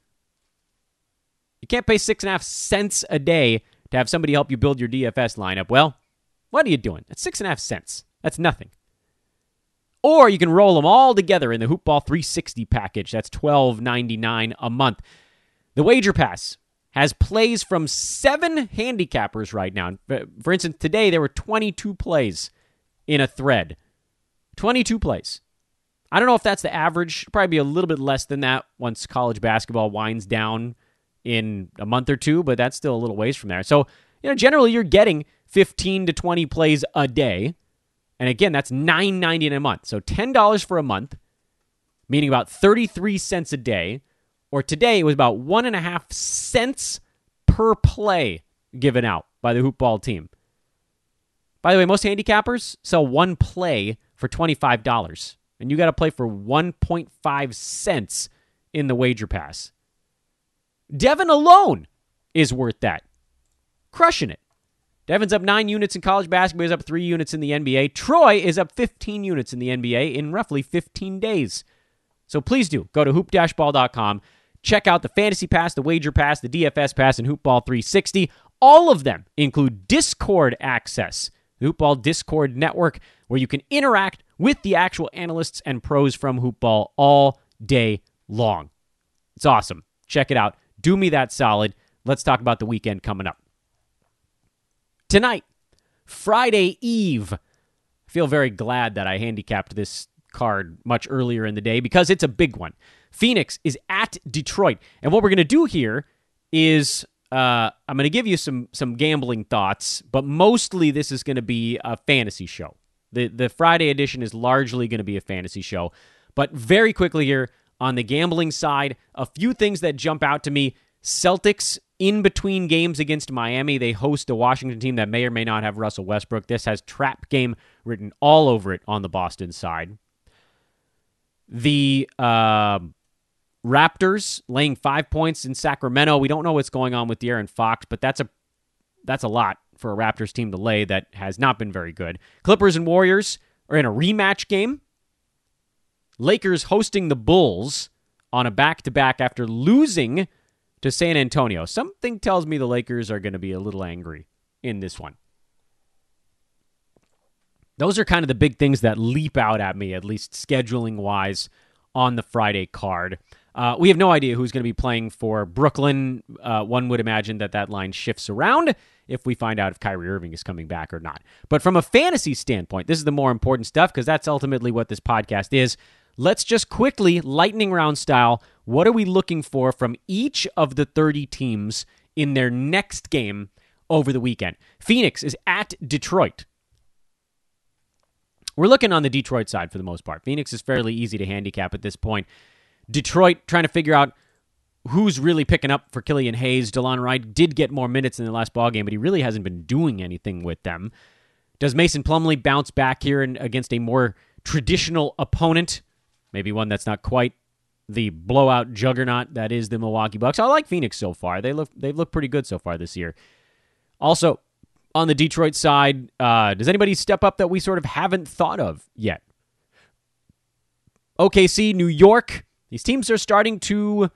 You can't pay six and a half cents a day to have somebody help you build your DFS lineup. Well, what are you doing? That's six and a half cents. That's nothing. Or you can roll them all together in the Hoopball 360 package. That's $12.99 a month. The Wager Pass has plays from seven handicappers right now. For instance, today there were 22 plays in a thread. 22 plays. I don't know if that's the average. Probably be a little bit less than that once college basketball winds down in a month or two, but that's still a little ways from there. So, you know, generally you're getting 15 to 20 plays a day. And again, that's $9.90 a month. So $10 for a month, meaning about 33 cents a day. Or today it was about one and a half cents per play given out by the hoopball team. By the way, most handicappers sell one play for $25. And you got to play for 1.5 cents in the wager pass. Devin alone is worth that. Crushing it. Devin's up nine units in college basketball. He's up three units in the NBA. Troy is up 15 units in the NBA in roughly 15 days. So please do go to hoop-ball.com. Check out the Fantasy Pass, the Wager Pass, the DFS Pass, and Hoopball 360. All of them include Discord access, the Hoopball Discord network, where you can interact with the actual analysts and pros from Hoopball all day long. It's awesome. Check it out. Do me that solid. Let's talk about the weekend coming up. Tonight, Friday Eve. I feel very glad that I handicapped this card much earlier in the day because it's a big one. Phoenix is at Detroit. And what we're going to do here is uh, I'm going to give you some some gambling thoughts, but mostly this is going to be a fantasy show. The the Friday edition is largely going to be a fantasy show. But very quickly here on the gambling side, a few things that jump out to me. Celtics in between games against Miami, they host a Washington team that may or may not have Russell Westbrook. This has trap game written all over it on the Boston side. The uh, Raptors laying five points in Sacramento. We don't know what's going on with De'Aaron Fox, but that's a that's a lot for a Raptors team to lay that has not been very good. Clippers and Warriors are in a rematch game. Lakers hosting the Bulls on a back to back after losing to San Antonio. Something tells me the Lakers are going to be a little angry in this one. Those are kind of the big things that leap out at me, at least scheduling wise, on the Friday card. Uh, we have no idea who's going to be playing for Brooklyn. Uh, one would imagine that that line shifts around if we find out if Kyrie Irving is coming back or not. But from a fantasy standpoint, this is the more important stuff because that's ultimately what this podcast is. Let's just quickly, lightning round style, what are we looking for from each of the 30 teams in their next game over the weekend? Phoenix is at Detroit. We're looking on the Detroit side for the most part. Phoenix is fairly easy to handicap at this point. Detroit trying to figure out who's really picking up for Killian Hayes. Delon Wright did get more minutes in the last ball game, but he really hasn't been doing anything with them. Does Mason Plumlee bounce back here and against a more traditional opponent? Maybe one that's not quite the blowout juggernaut that is the Milwaukee Bucks. I like Phoenix so far. They look they've looked pretty good so far this year. Also, on the Detroit side, uh, does anybody step up that we sort of haven't thought of yet? OKC, New York. These teams are starting to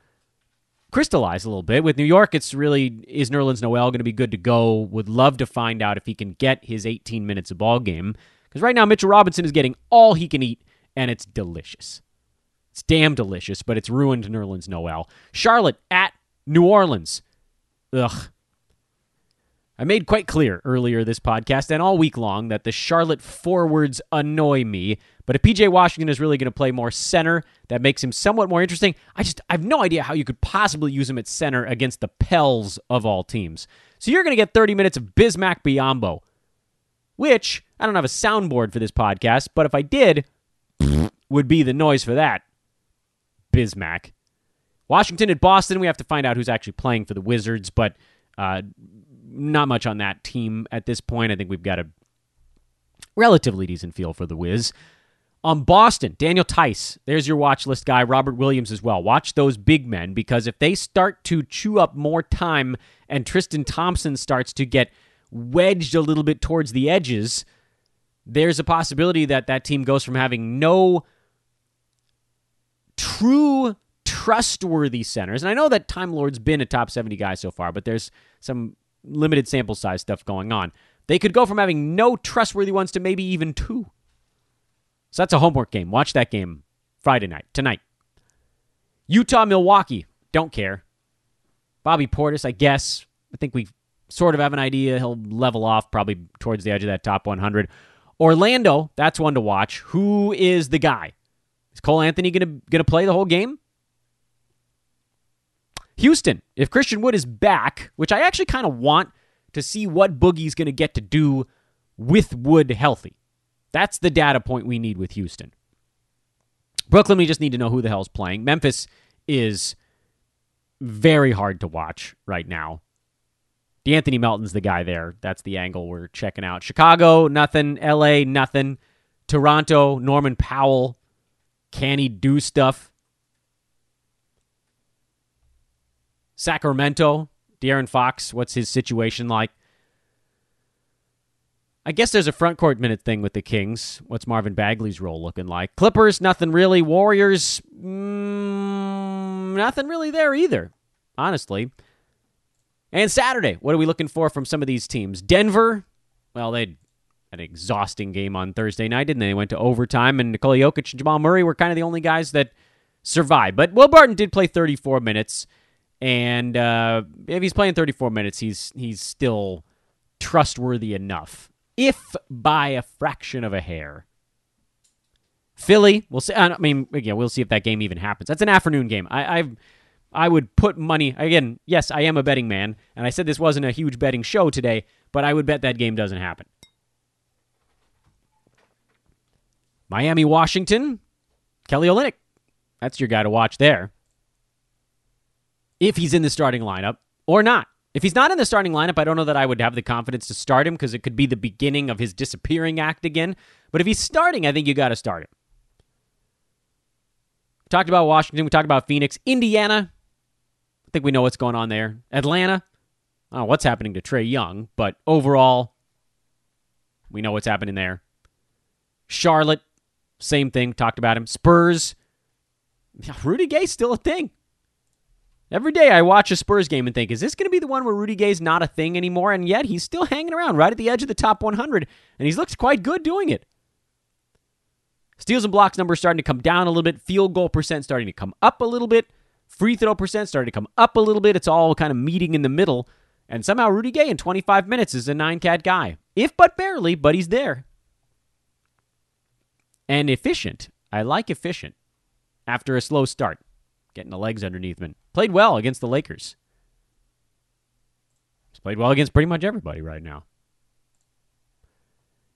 crystallize a little bit. With New York, it's really is Nerlens Noel going to be good to go? Would love to find out if he can get his 18 minutes of ball game because right now Mitchell Robinson is getting all he can eat, and it's delicious. It's damn delicious, but it's ruined New Nerlens Noel. Charlotte at New Orleans. Ugh. I made quite clear earlier this podcast and all week long that the Charlotte forwards annoy me, but if PJ Washington is really going to play more center, that makes him somewhat more interesting. I just I have no idea how you could possibly use him at center against the Pels of all teams. So you're going to get 30 minutes of Bismack Biyombo, which I don't have a soundboard for this podcast, but if I did, would be the noise for that. Bismack. Washington at Boston, we have to find out who's actually playing for the Wizards, but uh, not much on that team at this point. I think we've got a relatively decent feel for the Wiz. On Boston, Daniel Theis, there's your watch list guy. Robert Williams as well. Watch those big men because if they start to chew up more time and Tristan Thompson starts to get wedged a little bit towards the edges, there's a possibility that that team goes from having no true trustworthy centers. And I know that Time Lord's been a top 70 guy so far, but there's some limited sample size stuff going on. They could go from having no trustworthy ones to maybe even two. So that's a homework game. Watch that game Friday night, tonight. Utah, Milwaukee. Don't care. Bobby Portis, I guess. I think we sort of have an idea. He'll level off probably towards the edge of that top 100. Orlando, that's one to watch. Who is the guy? Is Cole Anthony going to play the whole game? Houston, if Christian Wood is back, which I actually kind of want to see what Boogie's going to get to do with Wood healthy. That's the data point we need with Houston. Brooklyn, we just need to know who the hell's playing. Memphis is very hard to watch right now. De'Anthony Melton's the guy there. That's the angle we're checking out. Chicago, nothing. LA, nothing. Toronto, Norman Powell. Can he do stuff? Sacramento, De'Aaron Fox, what's his situation like? I guess there's a front court minute thing with the Kings. What's Marvin Bagley's role looking like? Clippers, nothing really. Warriors, mm, nothing really there either, honestly. And Saturday, what are we looking for from some of these teams? Denver, well, they an exhausting game on Thursday night, didn't they? They went to overtime, and Nikola Jokic and Jamal Murray were kind of the only guys that survived. But Will Barton did play 34 minutes, and uh, if he's playing 34 minutes, he's he's still trustworthy enough if by a fraction of a hair. Philly, we'll see. I mean, yeah, we'll see if that game even happens. That's an afternoon game. I, I've, I would put money again. Yes, I am a betting man, and I said this wasn't a huge betting show today, but I would bet that game doesn't happen. Miami, Washington, Kelly Olynyk. That's your guy to watch there. If he's in the starting lineup or not. If he's not in the starting lineup, I don't know that I would have the confidence to start him because it could be the beginning of his disappearing act again. But if he's starting, I think you got to start him. We talked about Washington. We talked about Phoenix. Indiana. I think we know what's going on there. Atlanta. I don't know what's happening to Trae Young, but overall, we know what's happening there. Charlotte. Same thing. Talked about him. Spurs. Rudy Gay's still a thing. Every day I watch a Spurs game and think, is this going to be the one where Rudy Gay's not a thing anymore? And yet he's still hanging around right at the edge of the top 100, and he looks quite good doing it. Steals and blocks numbers starting to come down a little bit. Field goal percent starting to come up a little bit. Free throw percent starting to come up a little bit. It's all kind of meeting in the middle. And somehow Rudy Gay in 25 minutes is a nine cat guy. If but barely, but he's there. And efficient. I like efficient. after a slow start, getting the legs underneath him. Played well against the Lakers. He's played well against pretty much everybody right now.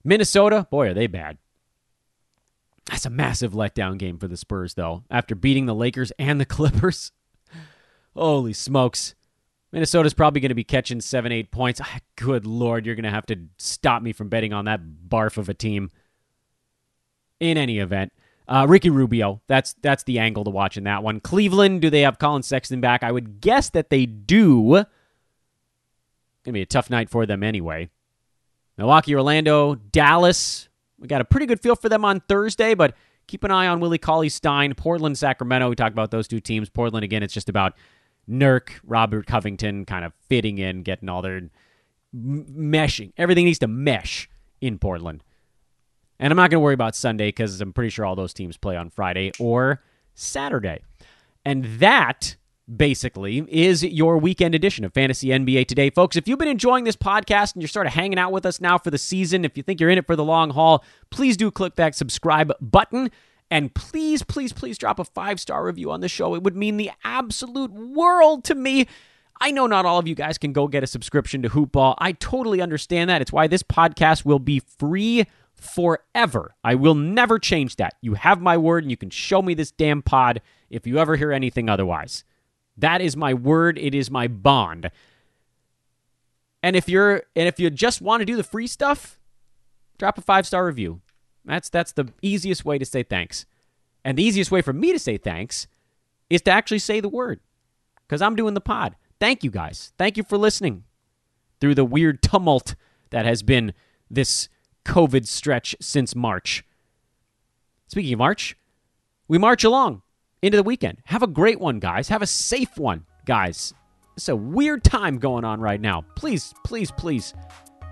Minnesota, boy, are they bad. That's a massive letdown game for the Spurs, though, after beating the Lakers and the Clippers. Holy smokes. Minnesota's probably going to be catching seven, eight points. Ah, good Lord, you're going to have to stop me from betting on that barf of a team. In any event, uh, Ricky Rubio, that's that's the angle to watch in that one. Cleveland, do they have Collin Sexton back? I would guess that they do. Gonna be a tough night for them anyway. Milwaukee, Orlando, Dallas. We got a pretty good feel for them on Thursday, but keep an eye on Willie Cauley Stein, Portland, Sacramento. We talked about those two teams. Portland again, it's just about Nurk, Robert Covington kind of fitting in, getting all their meshing. Everything needs to mesh in Portland. And I'm not going to worry about Sunday because I'm pretty sure all those teams play on Friday or Saturday. And that basically is your weekend edition of Fantasy NBA Today. Folks, if you've been enjoying this podcast and you're sort of hanging out with us now for the season, if you think you're in it for the long haul, please do click that subscribe button. And please, please, please drop a five star review on the show. It would mean the absolute world to me. I know not all of you guys can go get a subscription to Hoopball. I totally understand that. It's why this podcast will be free forever. I will never change that. You have my word, and you can show me this damn pod if you ever hear anything otherwise. That is my word. It is my bond. And if you're and if you just want to do the free stuff, drop a five star review. That's that's the easiest way to say thanks. And the easiest way for me to say thanks is to actually say the word. Because I'm doing the pod. Thank you guys. Thank you for listening through the weird tumult that has been this COVID stretch since March. Speaking of March, we march along into the weekend. Have a great one, guys. Have a safe one, guys. It's a weird time going on right now. Please, please, please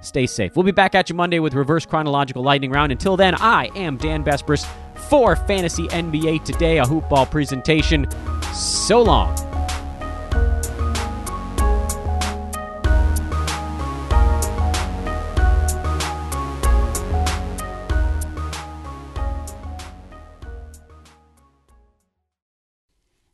stay safe. We'll be back at you Monday with reverse chronological lightning round. Until then, I am Dan Besbris for Fantasy NBA Today, a hoopball presentation. So long.